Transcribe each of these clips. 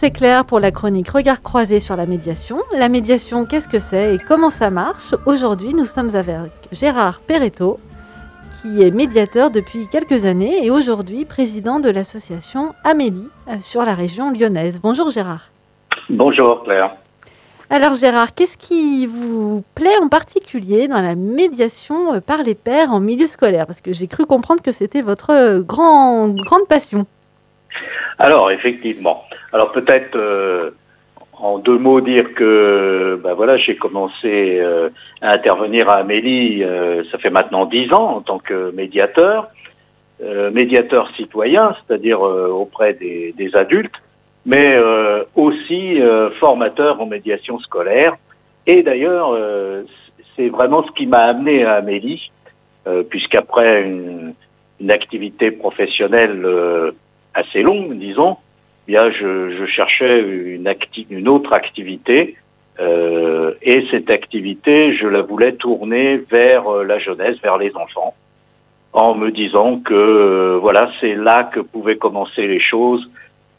C'est Claire pour la chronique Regard croisé sur la médiation. La médiation, qu'est-ce que c'est et comment ça marche? Aujourd'hui, nous sommes avec Gérard Perretto, qui est médiateur depuis quelques années et aujourd'hui président de l'association Amélie euh, sur la région lyonnaise. Bonjour Gérard. Bonjour Claire. Alors Gérard, qu'est-ce qui vous plaît en particulier dans la médiation euh, par les pairs en milieu scolaire? Parce que j'ai cru comprendre que c'était votre euh, grande passion. Alors effectivement. Alors peut-être en deux mots dire que ben j'ai commencé euh, à intervenir à Amélie, euh, ça fait maintenant dix ans en tant que médiateur, euh, médiateur citoyen, c'est-à-dire auprès des, adultes, mais aussi formateur en médiation scolaire. Et d'ailleurs, c'est vraiment ce qui m'a amené à Amélie, puisqu'après une, activité professionnelle assez longue, disons, je, cherchais une, autre activité euh, et cette activité, je la voulais tourner vers euh, la jeunesse, vers les enfants, en me disant que euh, voilà, c'est là que pouvaient commencer les choses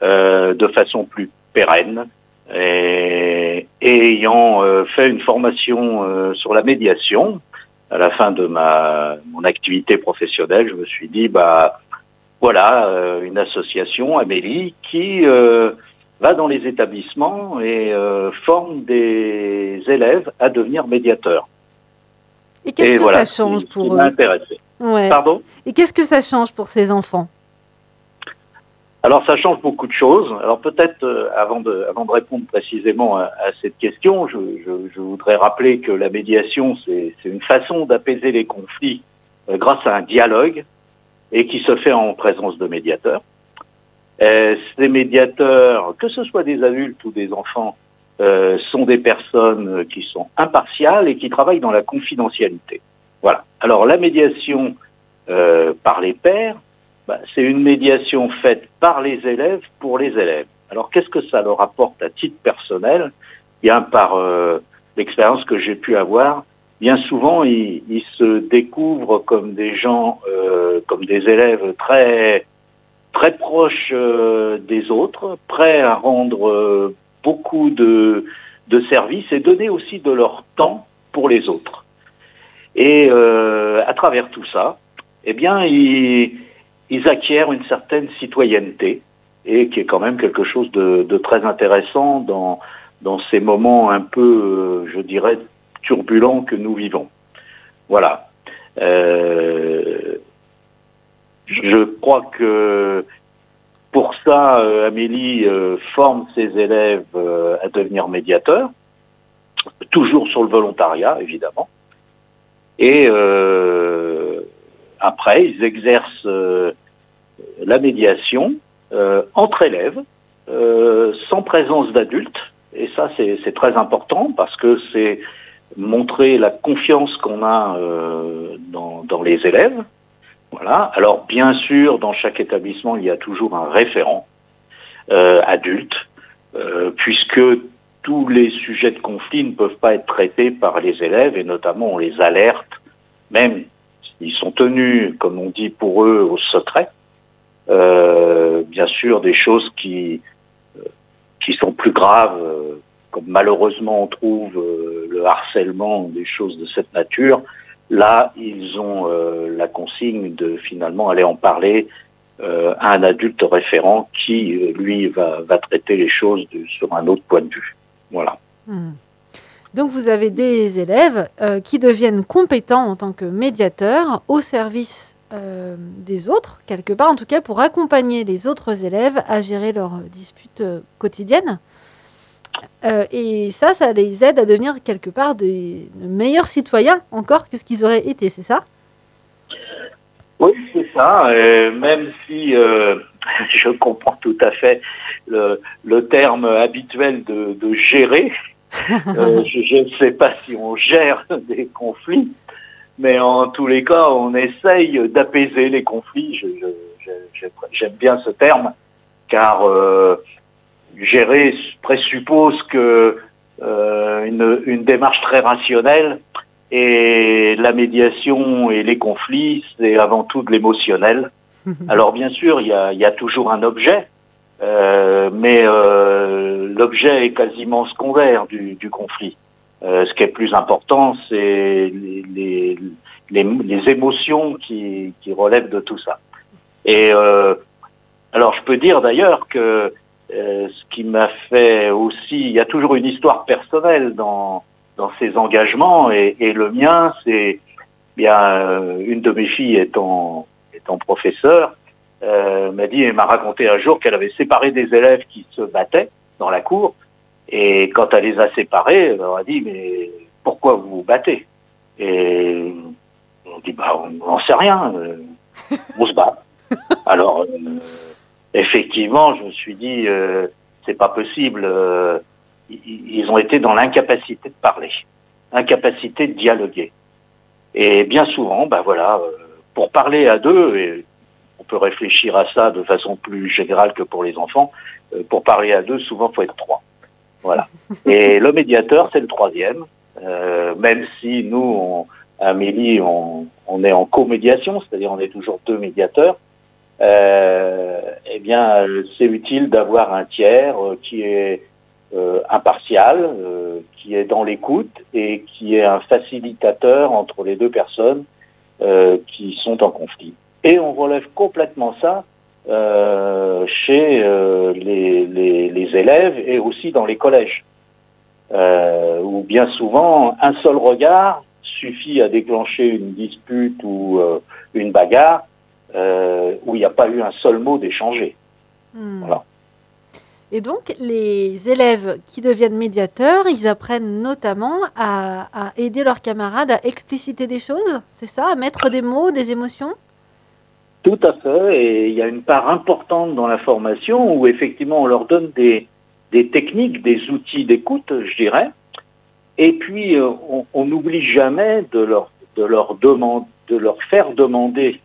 de façon plus pérenne. Et, ayant fait une formation sur la médiation à la fin de ma mon activité professionnelle, je me suis dit bah voilà, euh, une association, Amélie, qui euh, va dans les établissements et euh, forme des élèves à devenir médiateurs. Et qu'est-ce que ça change pour eux Pardon? Et qu'est-ce que ça change pour ces enfants? Alors ça change beaucoup de choses. Alors peut-être avant, de, avant de répondre précisément à, cette question, je, voudrais rappeler que la médiation, c'est une façon d'apaiser les conflits grâce à un dialogue et qui se fait en présence de médiateurs. Euh, ces médiateurs, que ce soit des adultes ou des enfants, euh, sont des personnes qui sont impartiales et qui travaillent dans la confidentialité. Voilà. Alors la médiation euh, par les pairs, bah, c'est une médiation faite par les élèves pour les élèves. Alors qu'est-ce que ça leur apporte à titre personnel? Bien par l'expérience que j'ai pu avoir, bien souvent, ils, se découvrent comme des gens, euh, comme des élèves très, proches euh, des autres, prêts à rendre euh, beaucoup de, services et donner aussi de leur temps pour les autres. Et à travers tout ça, eh bien, ils, acquièrent une certaine citoyenneté et qui est quand même quelque chose de, de très intéressant dans ces moments un peu, je dirais, turbulent que nous vivons. Voilà. Euh, je crois que pour ça, euh, Amélie euh, forme ses élèves à devenir médiateurs, toujours sur le volontariat, évidemment. Et après, ils exercent la médiation entre élèves, sans présence d'adultes. Et ça, c'est très important parce que c'est montrer la confiance qu'on a euh, dans, les élèves. Voilà. Alors bien sûr, dans chaque établissement, il y a toujours un référent euh, adulte, euh, puisque tous les sujets de conflit ne peuvent pas être traités par les élèves, et notamment on les alerte, même s'ils sont tenus, comme on dit pour eux, au secret. bien sûr, des choses qui, qui sont plus graves comme malheureusement on trouve euh, le harcèlement, des choses de cette nature, là, ils ont euh, la consigne de finalement aller en parler euh, à un adulte référent qui, lui, va, traiter les choses sur un autre point de vue. Voilà. Hmm. Donc vous avez des élèves qui deviennent compétents en tant que médiateurs au service des autres, quelque part en tout cas, pour accompagner les autres élèves à gérer leurs disputes quotidiennes. Euh, et ça, ça les aide à devenir quelque part des meilleurs citoyens encore que ce qu'ils auraient été, c'est ça? Oui, c'est ça. même si euh, je comprends tout à fait le, terme habituel de, gérer, euh, je, ne sais pas si on gère des conflits, mais en tous les cas, on essaye d'apaiser les conflits. J'aime bien ce terme, car gérer présuppose que euh, une, démarche très rationnelle et la médiation et les conflits, c'est avant tout de l'émotionnel. Alors bien sûr, il y a, toujours un objet mais l'objet est quasiment secondaire du, conflit. ce qui est plus important, c'est les, les, émotions qui, qui, relèvent de tout ça. Et alors, je peux dire d'ailleurs que ce qui m'a fait aussi, il y a toujours une histoire personnelle dans dans ces engagements et, et le mien, c'est bien une de mes filles étant étant professeur, euh, m'a dit et m'a raconté un jour qu'elle avait séparé des élèves qui se battaient dans la cour. Et quand elle les a séparés, elle leur a dit mais pourquoi vous vous battez? Et on dit bah on n'en sait rien, euh, on se bat. Alors euh, effectivement, je me suis dit euh, c'est pas possible. Euh, ils ont été dans l'incapacité de parler, incapacité de dialoguer. Et bien souvent, ben voilà, pour parler à deux, et on peut réfléchir à ça de façon plus générale que pour les enfants, euh, pour parler à deux, souvent, il faut être trois. Voilà. Et le médiateur, c'est le troisième, euh, même si nous, on, Amélie, on, on, est en co-médiation, c'est-à-dire on est toujours deux médiateurs, euh, eh bien, c'est utile d'avoir un tiers euh, qui est euh, impartial, euh, qui est dans l'écoute et qui est un facilitateur entre les deux personnes euh, qui sont en conflit. Et on relève complètement ça euh, chez euh, les, élèves et aussi dans les collèges, euh, où bien souvent un seul regard suffit à déclencher une dispute ou une bagarre où il n'y a pas eu un seul mot d'échanger. Hmm. Voilà. Et donc, les élèves qui deviennent médiateurs, ils apprennent notamment à, à aider leurs camarades à expliciter des choses, c'est ça À mettre des mots, des émotions? Tout à fait. Et il y a une part importante dans la formation où effectivement on leur donne des, des techniques, des outils d'écoute, je dirais. Et puis, euh, on n'oublie jamais de leur, de, leur de leur faire demander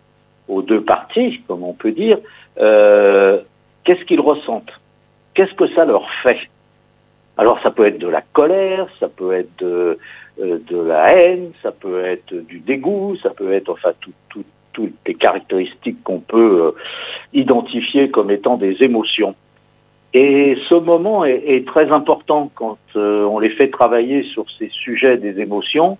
aux deux parties, comme on peut dire, euh, qu'est-ce qu'ils ressentent? Qu'est-ce que ça leur fait? Alors ça peut être de la colère, ça peut être de, euh, la haine, ça peut être du dégoût, ça peut être enfin toutes les caractéristiques qu'on peut euh, identifier comme étant des émotions. Et ce moment est, très important quand on les fait travailler sur ces sujets des émotions.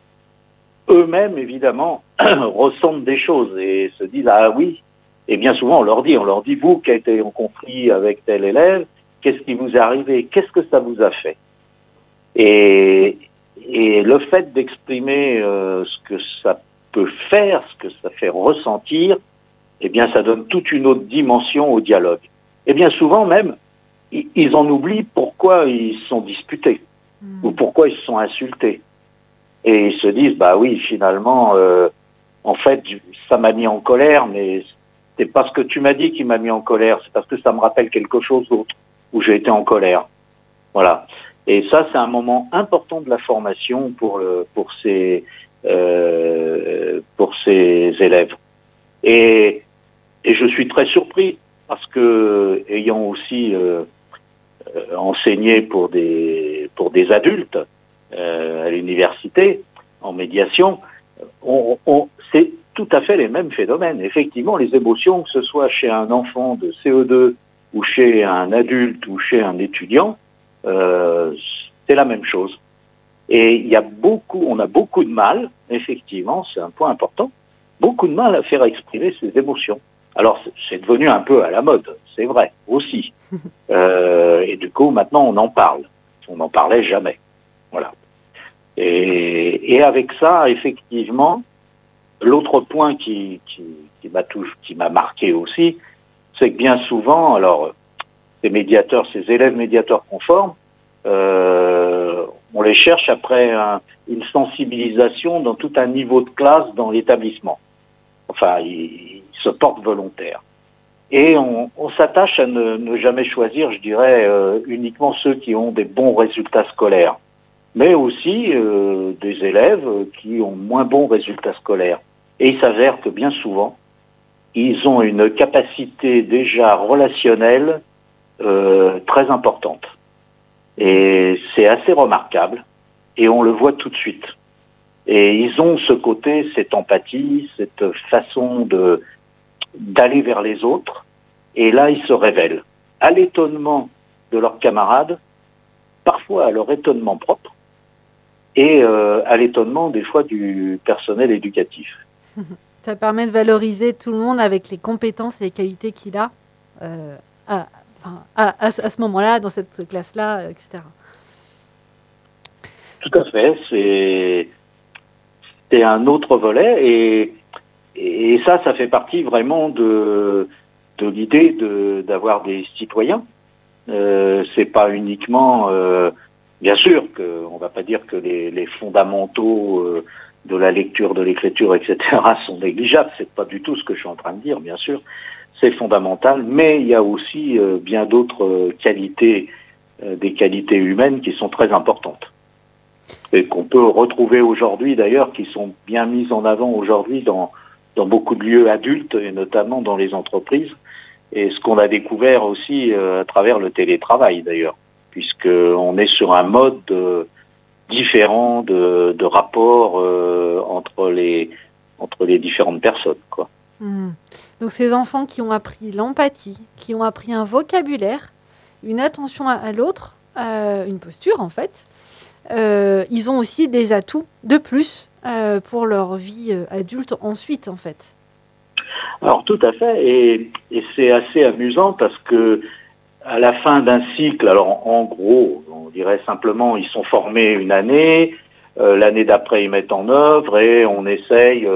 Eux-mêmes, évidemment, ressentent des choses et se disent, ah oui, et bien souvent on leur dit, on leur dit, vous qui avez été en conflit avec tel élève, Qu'est-ce qui vous est arrivé? Qu'est-ce que ça vous a fait? Et, et, le fait d'exprimer euh, ce que ça peut faire, ce que ça fait ressentir, eh bien, ça donne toute une autre dimension au dialogue. Et bien souvent même, ils en oublient pourquoi ils sont disputés mmh. ou pourquoi ils se sont insultés. Et ils se disent, bah oui, finalement, euh, en fait, ça m'a mis en colère, mais c'est pas ce que tu m'as dit qui m'a mis en colère, c'est parce que ça me rappelle quelque chose d'autre où j'ai été en colère. Voilà. Et ça, c'est un moment important de la formation pour, pour, ces, euh, pour ces élèves. Et, et je suis très surpris parce que, ayant aussi euh, enseigné pour des, pour des adultes à l'université, en médiation, on, on, c'est tout à fait les mêmes phénomènes. Effectivement, les émotions, que ce soit chez un enfant de CE2 ou chez un adulte ou chez un étudiant, euh, c'est la même chose. Et il y a beaucoup, on a beaucoup de mal, effectivement, c'est un point important, beaucoup de mal à faire exprimer ses émotions. Alors c'est devenu un peu à la mode, c'est vrai aussi. Euh, et du coup maintenant on en parle. On n'en parlait jamais. Voilà. Et, avec ça, effectivement, l'autre point qui, m'a marqué aussi, c'est que bien souvent, alors, ces médiateurs, ces élèves médiateurs conformes, euh, on les cherche après un, une sensibilisation dans tout un niveau de classe dans l'établissement. Enfin, ils, se portent volontaires. Et on, s'attache à ne, ne, jamais choisir, je dirais, euh, uniquement ceux qui ont des bons résultats scolaires, mais aussi euh, des élèves qui ont moins bons résultats scolaires. Et il s'avère que bien souvent, ils ont une capacité déjà relationnelle euh, très importante. Et c'est assez remarquable, et on le voit tout de suite. Et ils ont ce côté, cette empathie, cette façon de d'aller vers les autres, et là ils se révèlent. à l'étonnement de leurs camarades, parfois à leur étonnement propre, et euh, à l'étonnement des fois du personnel éducatif. Ça permet de valoriser tout le monde avec les compétences et les qualités qu'il a euh, à, à, ce moment-là, dans cette classe-là, etc. Tout à fait. C'est c'est un autre volet et, et ça, ça fait partie vraiment de, de l'idée d'avoir des citoyens. Euh, c'est pas uniquement, euh, bien sûr, que on va pas dire que les, fondamentaux euh, de la lecture, de l'écriture, etc. sont négligeables. C'est pas du tout ce que je suis en train de dire, bien sûr. C'est fondamental, mais il y a aussi euh, bien d'autres qualités, des qualités humaines qui sont très importantes et qu'on peut retrouver aujourd'hui d'ailleurs, qui sont bien mises en avant aujourd'hui dans, beaucoup de lieux adultes et notamment dans les entreprises. Et ce qu'on a découvert aussi euh, à travers le télétravail d'ailleurs, puisqu'on est sur un mode euh, différent de, de rapport euh, entre, les, entre les différentes personnes. Quoi. Hmm. Donc ces enfants qui ont appris l'empathie, qui ont appris un vocabulaire, une attention à, l'autre, une posture en fait, euh, ils ont aussi des atouts de plus euh, pour leur vie euh, adulte ensuite, en fait. Alors tout à fait, et, c'est assez amusant parce que à la fin d'un cycle, alors en, gros, on dirait simplement ils sont formés une année, l'année d'après ils mettent en œuvre et on essaye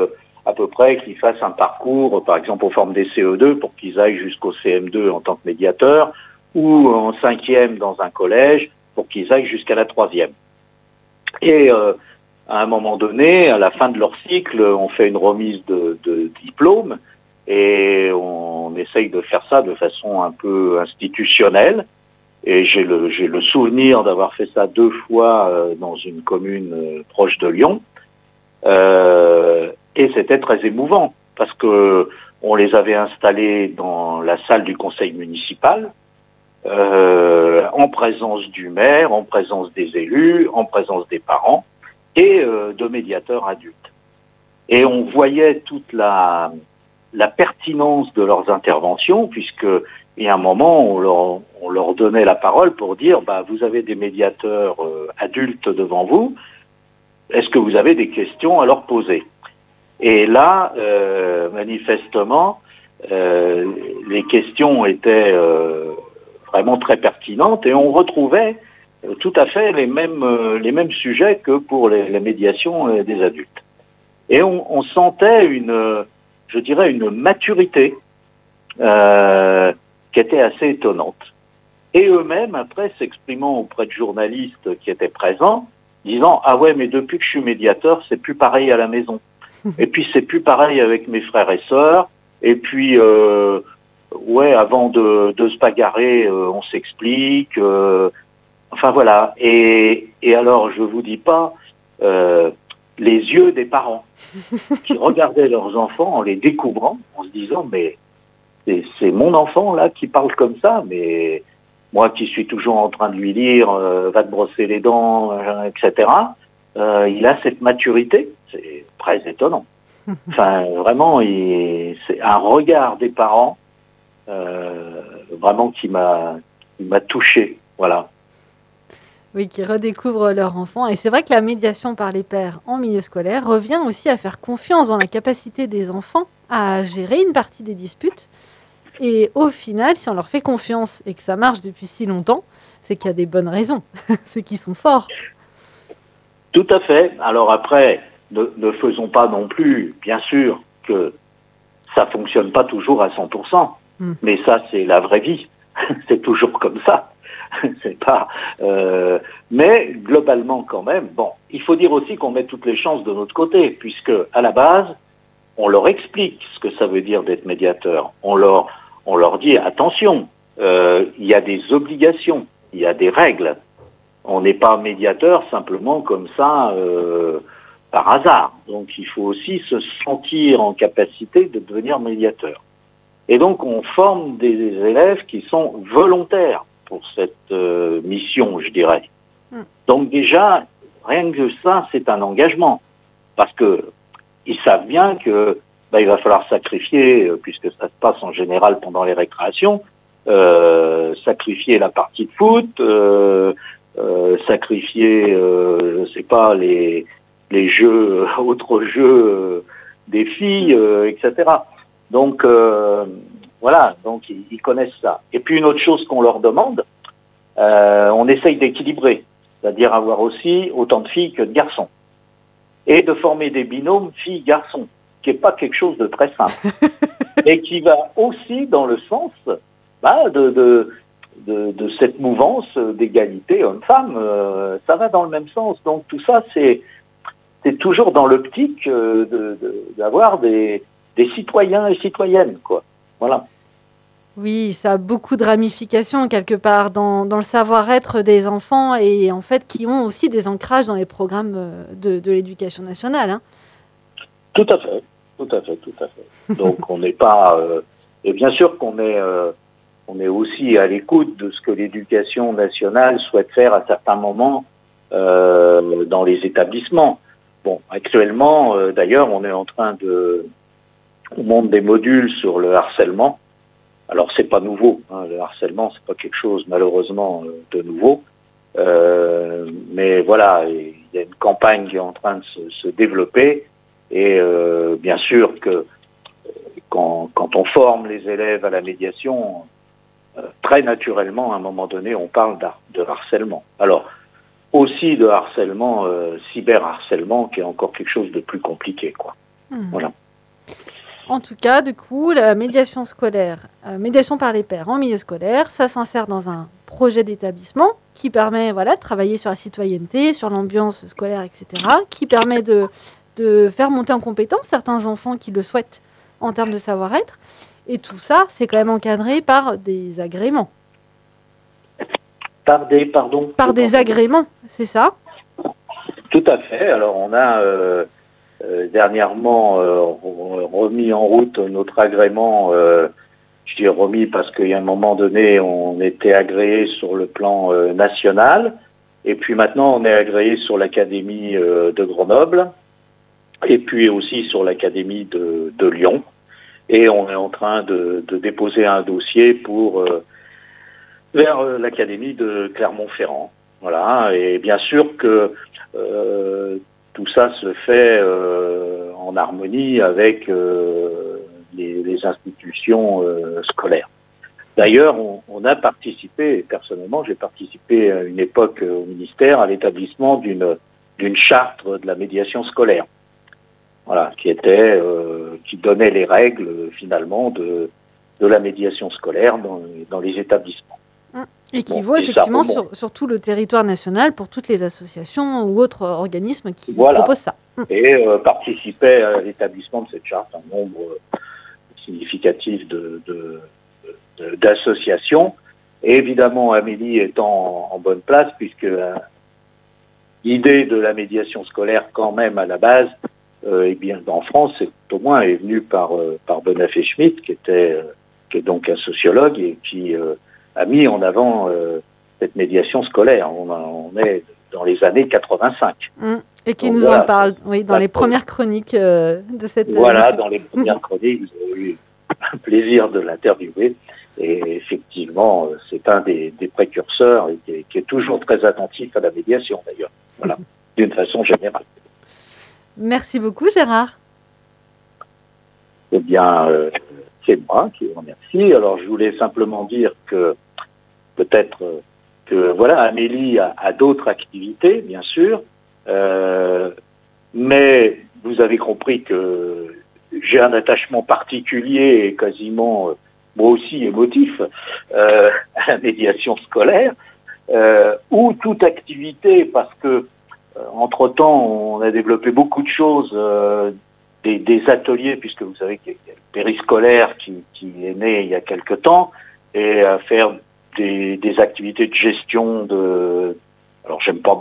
à peu près qu'ils fassent un parcours, par exemple aux formes des CE2 pour qu'ils aillent jusqu'au CM2 en tant que médiateur, ou en cinquième dans un collège pour qu'ils aillent jusqu'à la troisième. Et euh, à un moment donné, à la fin de leur cycle, on fait une remise de diplôme et on essaye de faire ça de façon un peu institutionnelle. Et j'ai le, le souvenir d'avoir fait ça deux fois euh, dans une commune euh, proche de Lyon. Euh, et c'était très émouvant parce que on les avait installés dans la salle du conseil municipal en présence du maire, en présence des élus, en présence des parents et de médiateurs adultes. Et on voyait toute la, la pertinence de leurs interventions, puisque il y a un moment, on leur, on leur donnait la parole pour dire, bah, vous avez des médiateurs euh, adultes devant vous, est-ce que vous avez des questions à leur poser? Et là, euh, manifestement, euh, les questions étaient vraiment très pertinente et on retrouvait tout à fait les mêmes, les mêmes sujets que pour les, médiations euh, des adultes. Et on, sentait une, je dirais, une maturité euh, qui était assez étonnante. Et eux-mêmes, après, s'exprimant auprès de journalistes qui étaient présents, disant ah ouais mais depuis que je suis médiateur c'est plus pareil à la maison et puis c'est plus pareil avec mes frères et sœurs et puis euh, ouais, avant de, se bagarrer, euh, on s'explique. Enfin voilà. Et, alors, je vous dis pas les yeux des parents qui regardaient leurs enfants en les découvrant, en se disant mais c'est mon enfant là qui parle comme ça, mais moi qui suis toujours en train de lui dire va te brosser les dents, etc. il a cette maturité, c'est très étonnant. Enfin, vraiment, c'est un regard des parents euh, vraiment qui m'a m'a touché. Voilà. Oui, qui redécouvrent leur enfant. Et c'est vrai que la médiation par les pères en milieu scolaire revient aussi à faire confiance dans la capacité des enfants à gérer une partie des disputes. Et au final, si on leur fait confiance et que ça marche depuis si longtemps, c'est qu'il y a des bonnes raisons, c'est qu'ils sont forts. Tout à fait. Alors après, ne, ne, faisons pas non plus, bien sûr, que ça fonctionne pas toujours à 100%. Hmm. Mais ça, c'est la vraie vie. c'est toujours comme ça. c'est pas. Euh, mais globalement, quand même, bon, il faut dire aussi qu'on met toutes les chances de notre côté, puisque à la base, on leur explique ce que ça veut dire d'être médiateur. On leur, on leur dit attention, euh, il y a des obligations, il y a des règles. On n'est pas médiateur simplement comme ça euh, par hasard. Donc il faut aussi se sentir en capacité de devenir médiateur. Et donc on forme des élèves qui sont volontaires pour cette euh, mission, je dirais. Hmm. Donc déjà, rien que ça, c'est un engagement. Parce que ils savent bien que bah, il va falloir sacrifier, euh, puisque ça se passe en général pendant les récréations, sacrifier la partie de foot, sacrifier, je sais pas, les, les jeux, autres jeux des filles, etc. Donc voilà, donc ils, connaissent ça. Et puis une autre chose qu'on leur demande, on essaye d'équilibrer, c'est-à-dire avoir aussi autant de filles que de garçons et de former des binômes filles-garçons, qui n'est pas quelque chose de très simple, et qui va aussi dans le sens bah, de, de, de, cette mouvance d'égalité homme-femme. Euh, ça va dans le même sens. Donc tout ça, c'est c'est toujours dans l'optique euh, d'avoir des, des citoyens et citoyennes, quoi. Voilà. Oui, ça a beaucoup de ramifications quelque part dans, le savoir-être des enfants et en fait qui ont aussi des ancrages dans les programmes euh, de, l'éducation nationale. Hein. Tout à fait, tout à fait, tout à fait. Donc on n'est pas... Euh, et bien sûr qu'on est, euh, on est aussi à l'écoute de ce que l'éducation nationale souhaite faire à certains moments dans les établissements. Bon, actuellement, d'ailleurs, on est en train de... On monte des modules sur le harcèlement alors c'est pas nouveau, hein, le harcèlement c'est pas quelque chose malheureusement euh, de nouveau, euh, mais voilà, il y a une campagne qui est en train de se, développer et euh, bien sûr que quand, on forme les élèves à la médiation, très naturellement à un moment donné on parle de harcèlement. Alors aussi de harcèlement, cyberharcèlement qui est encore quelque chose de plus compliqué quoi. Hmm. Voilà. En tout cas, du coup, la médiation scolaire, euh, médiation par les pairs en milieu scolaire, ça s'insère dans un projet d'établissement qui permet voilà, de travailler sur la citoyenneté, sur l'ambiance scolaire, etc., qui permet de, de faire monter en compétence certains enfants qui le souhaitent en termes de savoir-être. Et tout ça, c'est quand même encadré par des agréments. Par des, pardon Par des agréments, c'est ça? Tout à fait. Alors, on a... Euh, dernièrement euh, remis en route notre agrément. Euh, je dis remis parce qu'à un moment donné, on était agréé sur le plan national. Et puis maintenant, on est agréé sur l'Académie de Grenoble et puis aussi sur l'Académie de, Lyon. Et on est en train de, déposer un dossier pour vers l'Académie de Clermont-Ferrand. Voilà. Et bien sûr que tout ça se fait euh, en harmonie avec euh, les, institutions euh, scolaires. D'ailleurs, on, a participé, personnellement, j'ai participé à une époque au ministère à l'établissement d'une charte de la médiation scolaire, voilà, qui était qui donnait les règles finalement de la médiation scolaire dans les établissements. Et qui vaut effectivement sur, tout le territoire national pour toutes les associations ou autres organismes qui proposent ça. Hum. Et euh, participait à l'établissement de cette charte un nombre euh, significatif d'associations. Et évidemment, Amélie étant en, bonne place, puisque euh, l'idée de la médiation scolaire, quand même, à la base, eh bien, en France, au moins, est venue par, par Bonafé Schmitt, qui, était, qui est donc un sociologue et qui a mis en avant euh, cette médiation scolaire. On, est dans les années 85. Mmh. Et qui nous en parle, oui, dans les premières chroniques euh, de cette... Voilà, dans les premières chroniques, vous avez eu un plaisir de l'interviewer. Et effectivement, euh, c'est un des, précurseurs et qui est, toujours très attentif à la médiation, d'ailleurs. Voilà, d'une façon générale. Merci beaucoup, Gérard. Eh bien, c'est moi qui vous remercie. Alors, je voulais simplement dire que peut-être que, voilà, Amélie a, d'autres activités, bien sûr, euh, mais vous avez compris que j'ai un attachement particulier et quasiment, euh, moi aussi, émotif euh, à la médiation scolaire, ou toute activité, parce que entre-temps, on a développé beaucoup de choses, des, ateliers, puisque vous savez qu'il y a le périscolaire qui, est né il y a quelque temps, et à faire des, activités de gestion de... Alors j'aime pas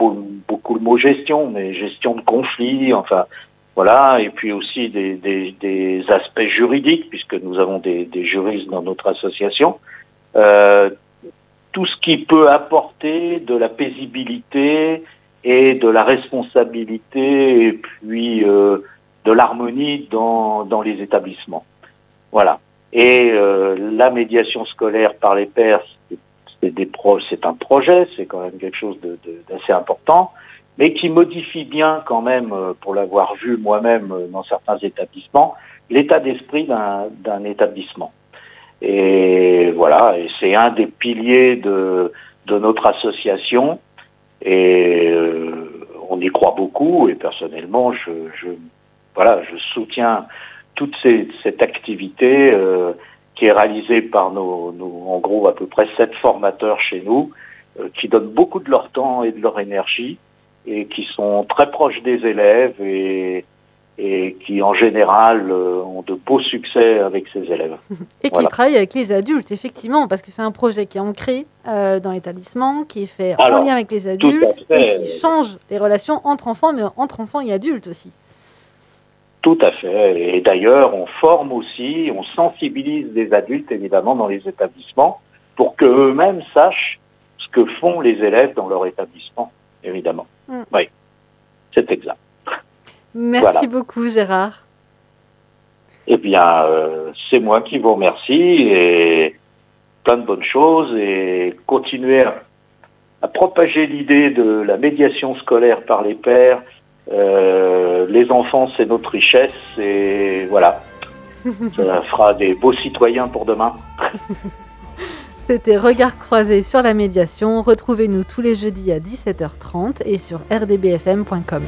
beaucoup le mot gestion, mais gestion de conflits, enfin voilà, et puis aussi des, aspects juridiques, puisque nous avons des, juristes dans notre association. Euh, tout ce qui peut apporter de la paisibilité et de la responsabilité, et puis euh, de l'harmonie dans, dans les établissements. Voilà. Et la médiation scolaire par les pairs, c'est un projet, c'est quand même quelque chose d'assez important, mais qui modifie bien quand même, pour l'avoir vu moi-même dans certains établissements, l'état d'esprit d'un établissement. Et voilà, et c'est un des piliers de, de notre association. Et euh, on y croit beaucoup. Et personnellement, je, je voilà, je soutiens toute ces, cette activité euh, qui est réalisée par nos, nos, en gros, à peu près sept formateurs chez nous, euh, qui donnent beaucoup de leur temps et de leur énergie et qui sont très proches des élèves et et qui en général euh, ont de beaux succès avec ses élèves. Et qui travaillent avec les adultes, effectivement, parce que c'est un projet qui est ancré euh, dans l'établissement, qui est fait en lien avec les adultes et qui change les relations entre enfants, mais entre enfants et adultes aussi. Tout à fait. Et d'ailleurs, on forme aussi, on sensibilise les adultes, évidemment, dans les établissements, pour qu'eux-mêmes sachent ce que font les élèves dans leur établissement, évidemment. Mm. Oui, c'est exact. Merci beaucoup Gérard. Eh bien, euh, c'est moi qui vous remercie et plein de bonnes choses et continuer à, propager l'idée de la médiation scolaire par les pères. Euh, les enfants, c'est notre richesse et voilà, ça fera des beaux citoyens pour demain. C'était Regard croisé sur la médiation. Retrouvez-nous tous les jeudis à 17h30 et sur rdbfm.com.